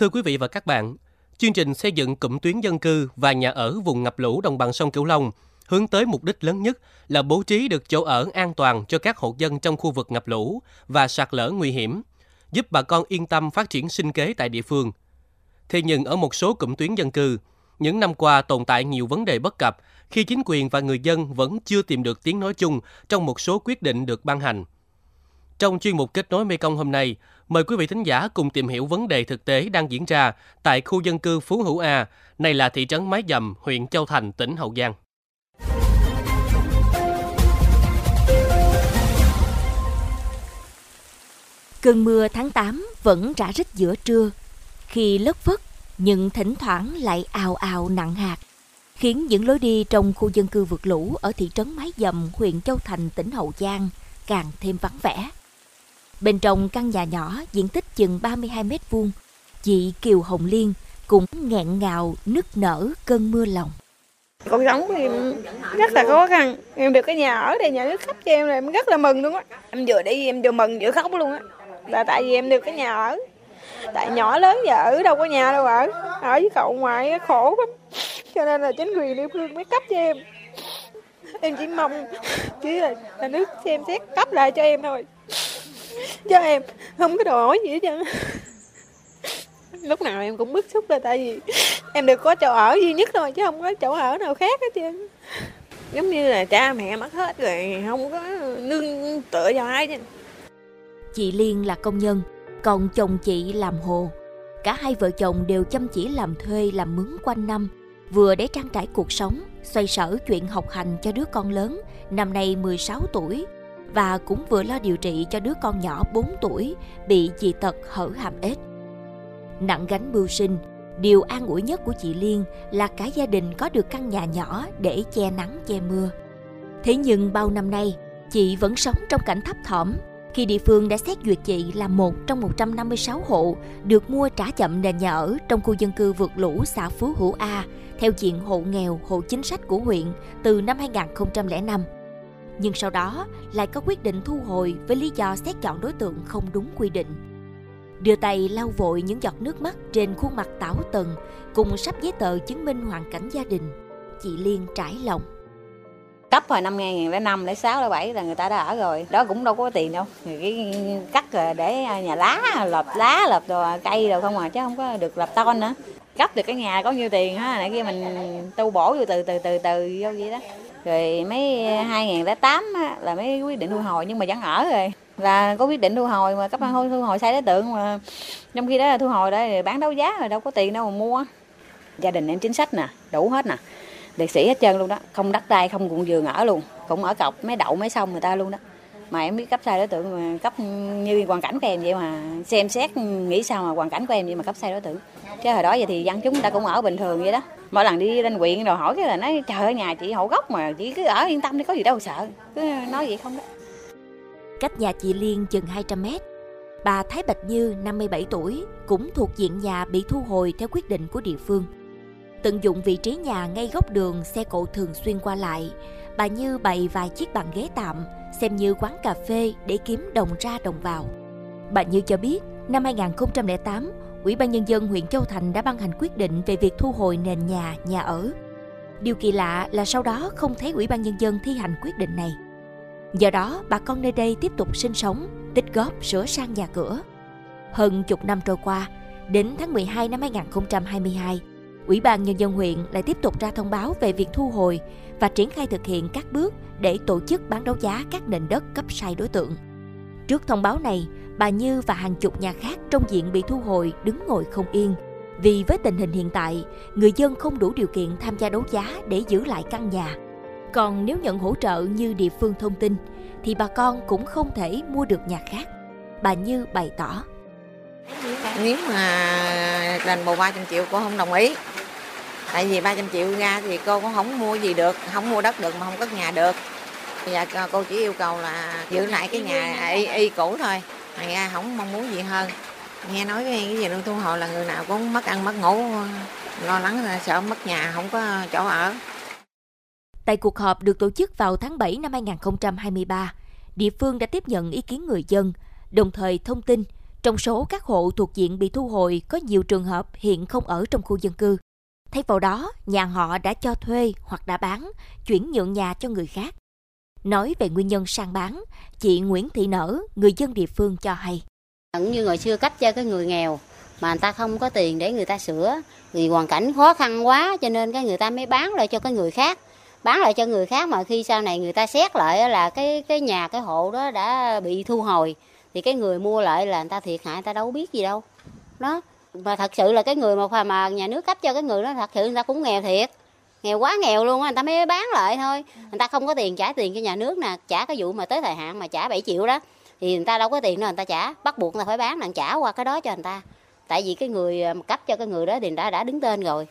Thưa quý vị và các bạn, chương trình xây dựng cụm tuyến dân cư và nhà ở vùng ngập lũ đồng bằng sông Cửu Long hướng tới mục đích lớn nhất là bố trí được chỗ ở an toàn cho các hộ dân trong khu vực ngập lũ và sạt lở nguy hiểm, giúp bà con yên tâm phát triển sinh kế tại địa phương. Thế nhưng ở một số cụm tuyến dân cư, những năm qua tồn tại nhiều vấn đề bất cập khi chính quyền và người dân vẫn chưa tìm được tiếng nói chung trong một số quyết định được ban hành. Trong chuyên mục kết nối Mekong hôm nay, mời quý vị thính giả cùng tìm hiểu vấn đề thực tế đang diễn ra tại khu dân cư Phú Hữu A, này là thị trấn Mái Dầm, huyện Châu Thành, tỉnh Hậu Giang. Cơn mưa tháng 8 vẫn rã rít giữa trưa, khi lất phất nhưng thỉnh thoảng lại ào ào nặng hạt, khiến những lối đi trong khu dân cư vượt lũ ở thị trấn Mái Dầm, huyện Châu Thành, tỉnh Hậu Giang càng thêm vắng vẻ. Bên trong căn nhà nhỏ diện tích chừng 32 mét vuông, chị Kiều Hồng Liên cũng nghẹn ngào nức nở cơn mưa lòng. Cuộc sống thì em rất là khó khăn. Em được cái nhà ở đây, nhà nước khách cho em là em rất là mừng luôn á. Em vừa đi em vừa mừng vừa khóc luôn á. Là tại vì em được cái nhà ở. Tại nhỏ lớn giờ ở đâu có nhà đâu ở. Ở với cậu ngoại khổ lắm. Cho nên là chính quyền địa phương mới cấp cho em. Em chỉ mong chỉ là nhà nước xem xét cấp lại cho em thôi. Cho em không có đòi hỏi gì hết trơn lúc nào em cũng bức xúc là tại vì em được có chỗ ở duy nhất thôi chứ không có chỗ ở nào khác hết trơn. Giống như là cha mẹ mất hết rồi không có nương tựa vào ai chứ Chị Liên là công nhân, còn chồng chị làm hồ. Cả hai vợ chồng đều chăm chỉ làm thuê làm mướn quanh năm, vừa để trang trải cuộc sống, xoay sở chuyện học hành cho đứa con lớn, năm nay 16 tuổi, và cũng vừa lo điều trị cho đứa con nhỏ 4 tuổi bị dị tật hở hàm ếch. Nặng gánh mưu sinh, điều an ủi nhất của chị Liên là cả gia đình có được căn nhà nhỏ để che nắng che mưa. Thế nhưng bao năm nay, chị vẫn sống trong cảnh thấp thỏm khi địa phương đã xét duyệt chị là một trong 156 hộ được mua trả chậm nền nhà ở trong khu dân cư vượt lũ xã Phú Hữu A theo diện hộ nghèo, hộ chính sách của huyện từ năm 2005. Nhưng sau đó lại có quyết định thu hồi với lý do xét chọn đối tượng không đúng quy định. Đưa tay lau vội những giọt nước mắt trên khuôn mặt tảo tần cùng sắp giấy tờ chứng minh hoàn cảnh gia đình. Chị Liên trải lòng. cấp hồi năm 2005, 06, 07 là người ta đã ở rồi. Đó cũng đâu có tiền đâu. Cái cắt để nhà lá, lợp lá, lợp đồ, cây đồ không à, chứ không có được lợp ton nữa. Cấp được cái nhà có nhiêu tiền ha, nãy kia mình tu bổ vô từ từ từ từ vô vậy đó. Rồi mấy 2008 á, là mấy quyết định thu hồi nhưng mà vẫn ở rồi. Là có quyết định thu hồi mà cấp thu thu hồi sai đối tượng mà trong khi đó là thu hồi đó thì bán đấu giá rồi đâu có tiền đâu mà mua. Gia đình em chính sách nè, đủ hết nè. Liệt sĩ hết trơn luôn đó không đất đai không cũng vườn ở luôn. Cũng ở cọc mấy đậu mấy sông người ta luôn đó. Mà em biết cấp sai đối tượng mà cấp như hoàn cảnh của em vậy mà xem xét nghĩ sao mà hoàn cảnh của em vậy mà cấp sai đối tượng. Chứ hồi đó vậy thì dân chúng ta cũng ở bình thường vậy đó mỗi lần đi lên huyện rồi hỏi cái là nói trời ơi nhà chị hộ gốc mà chị cứ ở yên tâm đi có gì đâu sợ cứ nói vậy không đó Cách nhà chị Liên chừng 200 mét, bà Thái Bạch Như, 57 tuổi, cũng thuộc diện nhà bị thu hồi theo quyết định của địa phương. Tận dụng vị trí nhà ngay góc đường xe cộ thường xuyên qua lại, bà Như bày vài chiếc bàn ghế tạm, xem như quán cà phê để kiếm đồng ra đồng vào. Bà Như cho biết, năm 2008, Ủy ban Nhân dân huyện Châu Thành đã ban hành quyết định về việc thu hồi nền nhà, nhà ở. Điều kỳ lạ là sau đó không thấy Ủy ban Nhân dân thi hành quyết định này. Do đó, bà con nơi đây tiếp tục sinh sống, tích góp sửa sang nhà cửa. Hơn chục năm trôi qua, đến tháng 12 năm 2022, Ủy ban Nhân dân huyện lại tiếp tục ra thông báo về việc thu hồi và triển khai thực hiện các bước để tổ chức bán đấu giá các nền đất cấp sai đối tượng. Trước thông báo này, bà Như và hàng chục nhà khác trong diện bị thu hồi đứng ngồi không yên. Vì với tình hình hiện tại, người dân không đủ điều kiện tham gia đấu giá để giữ lại căn nhà. Còn nếu nhận hỗ trợ như địa phương thông tin, thì bà con cũng không thể mua được nhà khác. Bà Như bày tỏ. nếu mà đền bù 300 triệu cô không đồng ý tại vì 300 triệu ra thì cô cũng không mua gì được không mua đất được mà không có nhà được bây giờ cô chỉ yêu cầu là giữ lại cái nhà y, y cũ thôi thành ra không mong muốn gì hơn nghe nói cái, cái gì đâu thu hồi là người nào cũng mất ăn mất ngủ lo lắng là sợ mất nhà không có chỗ ở Tại cuộc họp được tổ chức vào tháng 7 năm 2023, địa phương đã tiếp nhận ý kiến người dân, đồng thời thông tin Trong số các hộ thuộc diện bị thu hồi có nhiều trường hợp hiện không ở trong khu dân cư. Thay vào đó, nhà họ đã cho thuê hoặc đã bán, chuyển nhượng nhà cho người khác. Nói về nguyên nhân sang bán, chị Nguyễn Thị Nở, người dân địa phương cho hay. Cũng như người xưa cấp cho cái người nghèo mà người ta không có tiền để người ta sửa. Vì hoàn cảnh khó khăn quá cho nên cái người ta mới bán lại cho cái người khác. Bán lại cho người khác mà khi sau này người ta xét lại là cái cái nhà cái hộ đó đã bị thu hồi thì cái người mua lại là người ta thiệt hại người ta đâu biết gì đâu. Đó. Mà thật sự là cái người mà mà nhà nước cấp cho cái người đó thật sự người ta cũng nghèo thiệt nghèo quá nghèo luôn á người ta mới bán lại thôi người ta không có tiền trả tiền cho nhà nước nè trả cái vụ mà tới thời hạn mà trả 7 triệu đó thì người ta đâu có tiền đâu người ta trả bắt buộc người ta phải bán là trả qua cái đó cho người ta tại vì cái người cấp cho cái người đó thì đã đã đứng tên rồi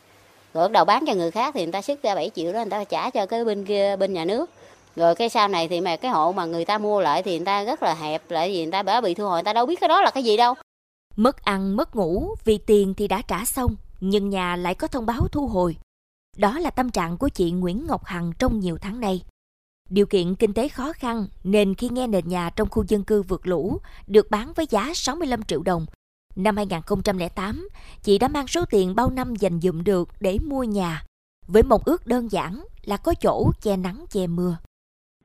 rồi bắt đầu bán cho người khác thì người ta xuất ra 7 triệu đó người ta trả cho cái bên kia bên nhà nước rồi cái sau này thì mà cái hộ mà người ta mua lại thì người ta rất là hẹp lại vì người ta đã bị thu hồi người ta đâu biết cái đó là cái gì đâu mất ăn mất ngủ vì tiền thì đã trả xong nhưng nhà lại có thông báo thu hồi đó là tâm trạng của chị Nguyễn Ngọc Hằng trong nhiều tháng nay điều kiện kinh tế khó khăn nên khi nghe nền nhà trong khu dân cư vượt lũ được bán với giá 65 triệu đồng Năm 2008, chị đã mang số tiền bao năm dành dụm được để mua nhà, với mong ước đơn giản là có chỗ che nắng che mưa.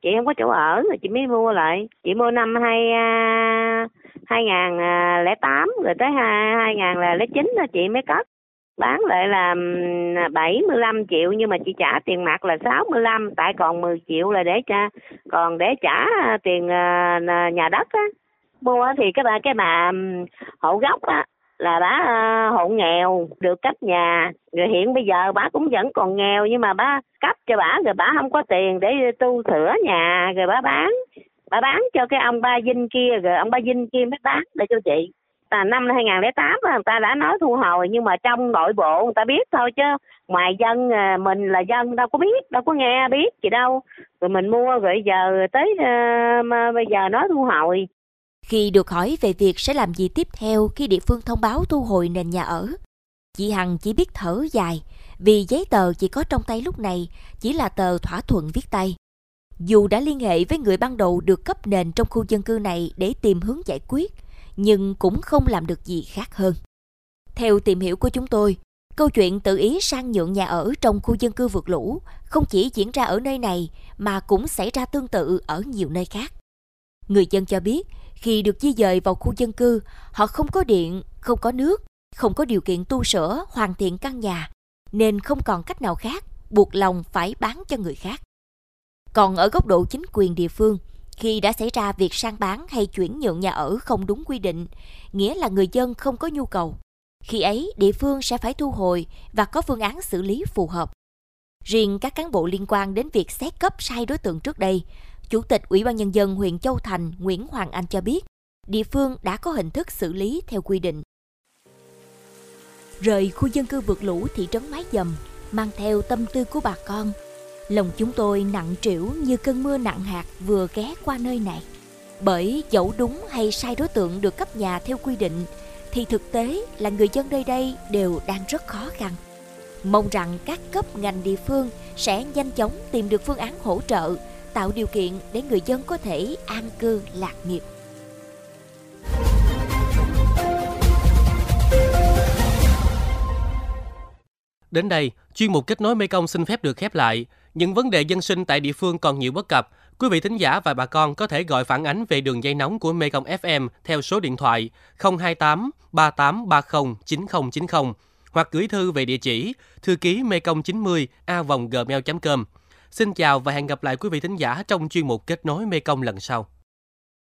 Chị không có chỗ ở rồi chị mới mua lại. Chị mua năm hai à, hai ngàn à, lẻ tám rồi tới hai hai ngàn là lẻ chín chị mới cất bán lại là 75 triệu, nhưng mà chị trả tiền mặt là 65 tại còn 10 triệu là để cho còn để trả tiền ờ, nhà đất á. Mua thì cái bà cái bà hộ gốc á, là bà ờ, hộ nghèo, được cấp nhà. Rồi hiện bây giờ bà cũng vẫn còn nghèo, nhưng mà bà cấp cho bà, rồi bà không có tiền để tu sửa nhà, rồi bà bán. Bà bán cho cái ông ba dinh kia, rồi ông ba dinh kia mới bán để cho chị là năm 2008 người ta đã nói thu hồi nhưng mà trong nội bộ người ta biết thôi chứ. Ngoài dân à, mình là dân đâu có biết đâu có nghe biết gì đâu. Rồi mình mua rồi giờ tới uh, mà bây giờ nói thu hồi. Khi được hỏi về việc sẽ làm gì tiếp theo khi địa phương thông báo thu hồi nền nhà ở, chị Hằng chỉ biết thở dài vì giấy tờ chị có trong tay lúc này chỉ là tờ thỏa thuận viết tay. Dù đã liên hệ với người ban đầu được cấp nền trong khu dân cư này để tìm hướng giải quyết, nhưng cũng không làm được gì khác hơn. Theo tìm hiểu của chúng tôi, câu chuyện tự ý sang nhượng nhà ở trong khu dân cư vượt lũ không chỉ diễn ra ở nơi này mà cũng xảy ra tương tự ở nhiều nơi khác. Người dân cho biết, khi được di dời vào khu dân cư, họ không có điện, không có nước, không có điều kiện tu sửa, hoàn thiện căn nhà, nên không còn cách nào khác, buộc lòng phải bán cho người khác. Còn ở góc độ chính quyền địa phương, khi đã xảy ra việc sang bán hay chuyển nhượng nhà ở không đúng quy định, nghĩa là người dân không có nhu cầu. Khi ấy, địa phương sẽ phải thu hồi và có phương án xử lý phù hợp. Riêng các cán bộ liên quan đến việc xét cấp sai đối tượng trước đây, Chủ tịch Ủy ban Nhân dân huyện Châu Thành Nguyễn Hoàng Anh cho biết, địa phương đã có hình thức xử lý theo quy định. Rời khu dân cư vượt lũ thị trấn Mái Dầm, mang theo tâm tư của bà con, lòng chúng tôi nặng trĩu như cơn mưa nặng hạt vừa ghé qua nơi này. Bởi dẫu đúng hay sai đối tượng được cấp nhà theo quy định, thì thực tế là người dân nơi đây đều đang rất khó khăn. Mong rằng các cấp ngành địa phương sẽ nhanh chóng tìm được phương án hỗ trợ tạo điều kiện để người dân có thể an cư lạc nghiệp. Đến đây, chuyên mục kết nối Mekong xin phép được khép lại. Những vấn đề dân sinh tại địa phương còn nhiều bất cập. Quý vị thính giả và bà con có thể gọi phản ánh về đường dây nóng của Mekong FM theo số điện thoại 028 3830 9090 hoặc gửi thư về địa chỉ thư ký mekong 90 a gmail.com. Xin chào và hẹn gặp lại quý vị thính giả trong chuyên mục Kết nối Mekong lần sau.